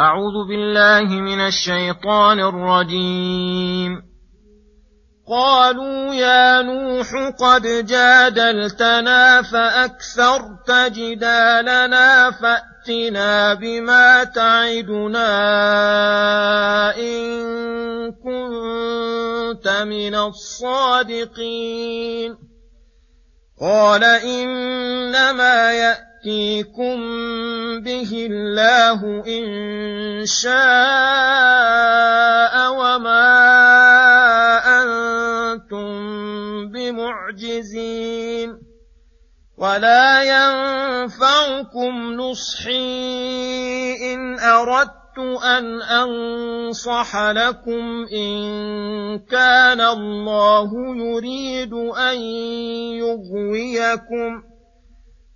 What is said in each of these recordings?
أعوذ بالله من الشيطان الرجيم. قالوا يا نوح قد جادلتنا فأكثرت جدالنا فأتنا بما تعدنا إن كنت من الصادقين. قال إنما يأتي يأتيكم به الله إن شاء وما أنتم بمعجزين ولا ينفعكم نصحي إن أردت أن أنصح لكم إن كان الله يريد أن يغويكم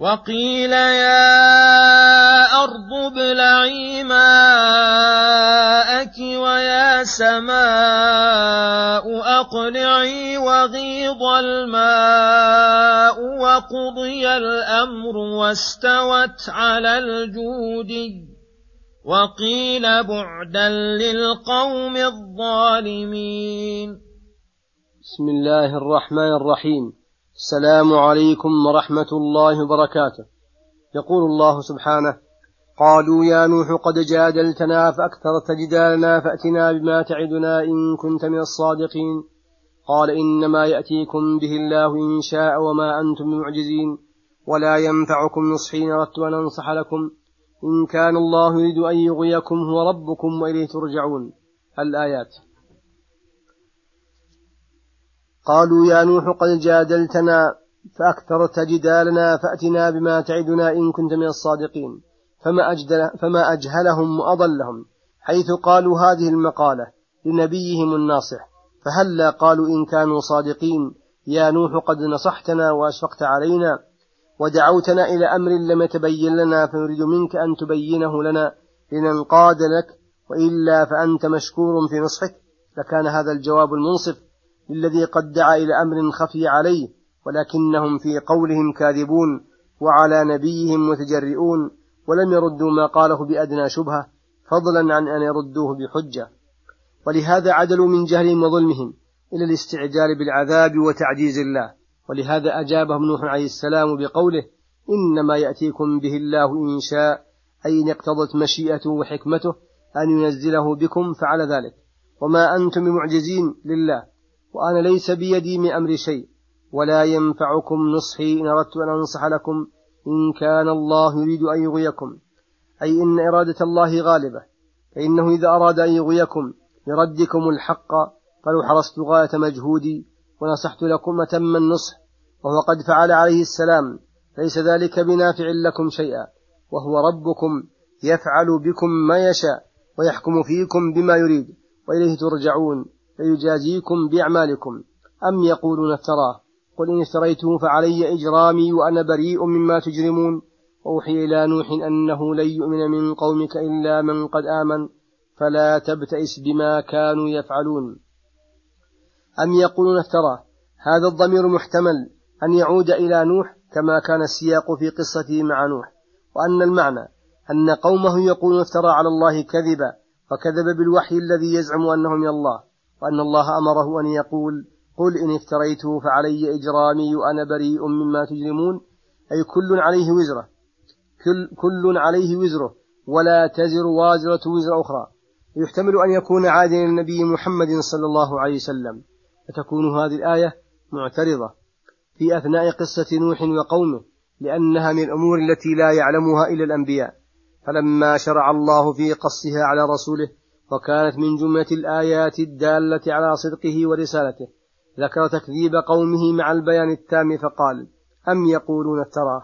وقيل يا أرض ابلعي ماءك ويا سماء أقلعي وغيض الماء وقضي الأمر واستوت على الجودي وقيل بعدا للقوم الظالمين. بسم الله الرحمن الرحيم. السلام عليكم ورحمة الله وبركاته. يقول الله سبحانه قالوا يا نوح قد جادلتنا فأكثرت جدالنا فأتنا بما تعدنا إن كنت من الصادقين. قال إنما يأتيكم به الله إن شاء وما أنتم بمعجزين ولا ينفعكم نصحي إن أردت أن أنصح لكم. إن كان الله يريد أن يغويكم هو ربكم وإليه ترجعون. الآيات. قالوا يا نوح قد جادلتنا فأكثرت جدالنا فأتنا بما تعدنا إن كنت من الصادقين. فما, أجدل فما أجهلهم وأضلهم حيث قالوا هذه المقالة لنبيهم الناصح. فهلا قالوا إن كانوا صادقين يا نوح قد نصحتنا وأشفقت علينا ودعوتنا إلى أمر لم يتبين لنا فنريد منك أن تبينه لنا لننقاد لك وإلا فأنت مشكور في نصحك. لكان هذا الجواب المنصف. للذي قد دعا إلى أمر خفي عليه ولكنهم في قولهم كاذبون وعلى نبيهم متجرئون ولم يردوا ما قاله بأدنى شبهة فضلا عن أن يردوه بحجة. ولهذا عدلوا من جهلهم وظلمهم إلى الاستعجال بالعذاب وتعجيز الله. ولهذا أجابهم نوح عليه السلام بقوله إنما يأتيكم به الله إن شاء أي إن اقتضت مشيئته وحكمته أن ينزله بكم فعل ذلك. وما أنتم بمعجزين لله. وأنا ليس بيدي من أمر شيء ولا ينفعكم نصحي إن أردت أن أنصح لكم إن كان الله يريد أن يغويكم. أي إن إرادة الله غالبة فإنه إذا أراد أن يغويكم لردكم الحق فلو حرصت غاية مجهودي ونصحت لكم أتم النصح وهو قد فعل عليه السلام ليس ذلك بنافع لكم شيئا وهو ربكم يفعل بكم ما يشاء ويحكم فيكم بما يريد وإليه ترجعون. فيجازيكم بأعمالكم. أم يقولون افتراه. قل إن افتريته فعلي إجرامي وأنا بريء مما تجرمون. وأوحي إلى نوح أنه لن يؤمن من قومك إلا من قد آمن. فلا تبتئس بما كانوا يفعلون. أم يقولون افتراه. هذا الضمير محتمل. أن يعود إلى نوح كما كان السياق في قصته مع نوح. وأن المعنى. أن قومه يقولون افترى على الله كذبا. وكذب بالوحي الذي يزعم أنه من الله. وأن الله أمره أن يقول قل إن افتريته فعلي إجرامي وأنا بريء مما تجرمون. أي كل عليه وزره. كل, كل عليه وزره. ولا تزر وازرة وزر أخرى. يحتمل أن يكون عادا النبي محمد صلى الله عليه وسلم. فتكون هذه الآية معترضة. في أثناء قصة نوح وقومه. لأنها من الأمور التي لا يعلمها إلا الأنبياء. فلما شرع الله في قصها على رسوله وكانت من جملة الآيات الدالة على صدقه ورسالته. ذكر تكذيب قومه مع البيان التام فقال أم يقولون افتراه؟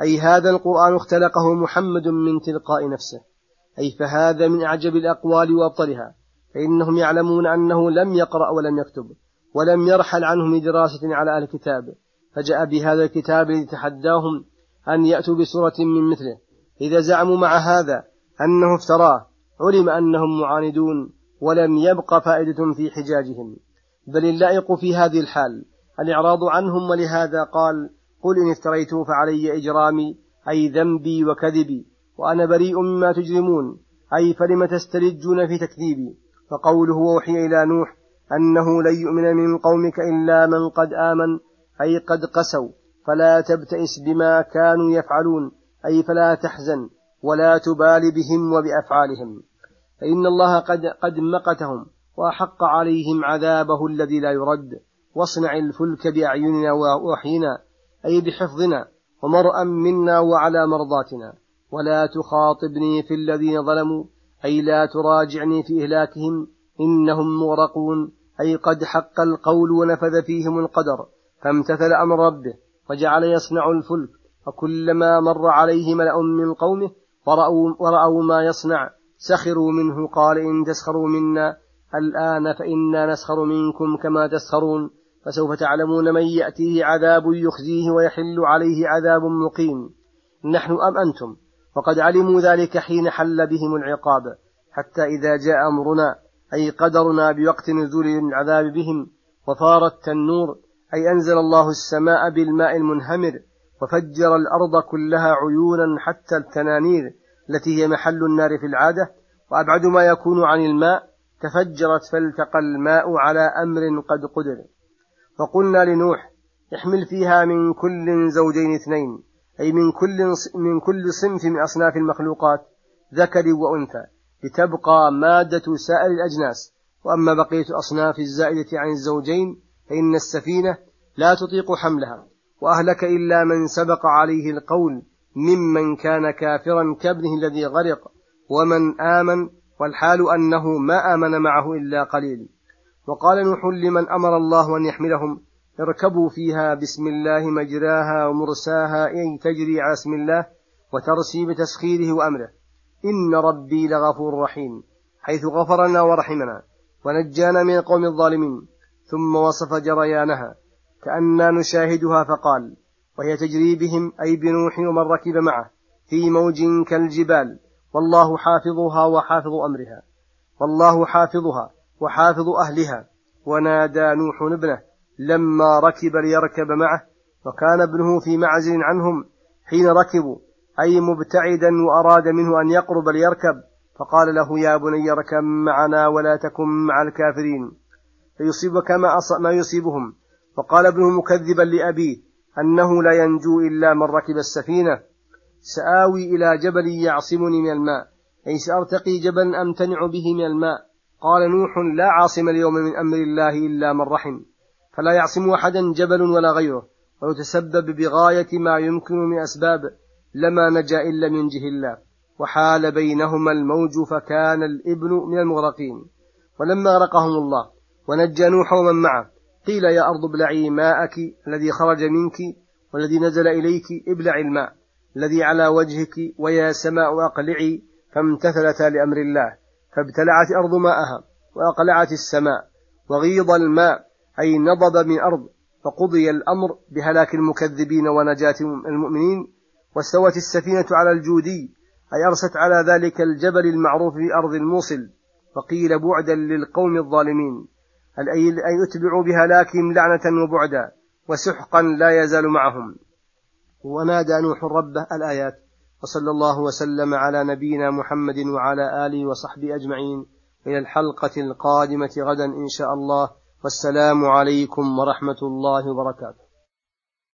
أي هذا القرآن اختلقه محمد من تلقاء نفسه. أي فهذا من أعجب الأقوال وأبطلها. فإنهم يعلمون أنه لم يقرأ ولم يكتب ولم يرحل عنهم لدراسة على أهل الكتاب. فجاء بهذا الكتاب ليتحداهم أن يأتوا بسورة من مثله. إذا زعموا مع هذا أنه افتراه علم أنهم معاندون ولم يبق فائدة في حجاجهم. بل اللائق في هذه الحال الإعراض عنهم ولهذا قال قل إن افتريته فعلي إجرامي أي ذنبي وكذبي وأنا بريء مما تجرمون أي فلم تستلجون في تكذيبي. فقوله ووحي إلى نوح أنه لن يؤمن من قومك إلا من قد آمن أي قد قسوا فلا تبتئس بما كانوا يفعلون أي فلا تحزن ولا تبال بهم وبأفعالهم. فإن الله قد قد مقتهم وأحق عليهم عذابه الذي لا يرد. واصنع الفلك بأعيننا ووحينا أي بحفظنا ومرأ منا وعلى مرضاتنا. ولا تخاطبني في الذين ظلموا أي لا تراجعني في إهلاكهم إنهم مغرقون. أي قد حق القول ونفذ فيهم القدر فامتثل أمر ربه وجعل يصنع الفلك. وكلما مر عليه ملأ من قومه ورأوا, ورأوا ما يصنع. سخروا منه قال إن تسخروا منا الآن فإنا نسخر منكم كما تسخرون فسوف تعلمون من يأتيه عذاب يخزيه ويحل عليه عذاب مقيم نحن أم أنتم؟ وقد علموا ذلك حين حل بهم العقاب حتى إذا جاء أمرنا أي قدرنا بوقت نزول العذاب بهم وفار التنور أي أنزل الله السماء بالماء المنهمر وفجر الأرض كلها عيونا حتى التنانير. التي هي محل النار في العادة وأبعد ما يكون عن الماء تفجرت فالتقى الماء على أمر قد قدر. فقلنا لنوح احمل فيها من كل زوجين اثنين أي من كل من كل صنف من أصناف المخلوقات ذكر وأنثى لتبقى مادة سائر الأجناس. وأما بقية أصناف الزائدة عن الزوجين فإن السفينة لا تطيق حملها وأهلك إلا من سبق عليه القول ممن كان كافرا كابنه الذي غرق ومن آمن والحال أنه ما آمن معه إلا قليل. وقال نوح لمن أمر الله أن يحملهم اركبوا فيها بسم الله مجراها ومرساها أي تجري على اسم الله وترسي بتسخيره وأمره. إن ربي لغفور رحيم حيث غفر لنا ورحمنا ونجانا من القوم الظالمين ثم وصف جريانها كأننا نشاهدها فقال وهي تجري بهم أي بنوح ومن ركب معه في موج كالجبال. والله حافظها وحافظ أمرها. والله حافظها وحافظ أهلها. ونادى نوح ابنه لما ركب ليركب معه. وكان ابنه في معزل عنهم حين ركبوا أي مبتعدا وأراد منه أن يقرب ليركب. فقال له يا بني اركب معنا ولا تكن مع الكافرين. فيصيبك ما, ما يصيبهم. وقال ابنه مكذبا لأبيه أنه لا ينجو إلا من ركب السفينة. سآوي إلى جبل يعصمني من الماء. أي سأرتقي جبلا أمتنع به من الماء. قال نوح لا عاصم اليوم من أمر الله إلا من رحم. فلا يعصم أحدا جبل ولا غيره. ويتسبب بغاية ما يمكن من أسباب لما نجا إلا من جه الله. وحال بينهما الموج فكان الابن من المغرقين. ولما غرقهم الله. ونجى نوح ومن معه. قيل يا أرض ابلعي ماءك الذي خرج منك والذي نزل إليك ابلع الماء الذي على وجهك ويا سماء أقلعي فامتثلتا لأمر الله فابتلعت أرض ماءها وأقلعت السماء وغيض الماء أي نضب من أرض فقضي الأمر بهلاك المكذبين ونجاة المؤمنين واستوت السفينة على الجودي أي أرست على ذلك الجبل المعروف في أرض الموصل فقيل بعدا للقوم الظالمين. أي أتبعوا بهلاكهم لعنة وبعدا وسحقا لا يزال معهم. ونادى نوح ربه الآيات وصلى الله وسلم على نبينا محمد وعلى آله وصحبه أجمعين. إلى الحلقة القادمة غدا إن شاء الله. والسلام عليكم ورحمة الله وبركاته.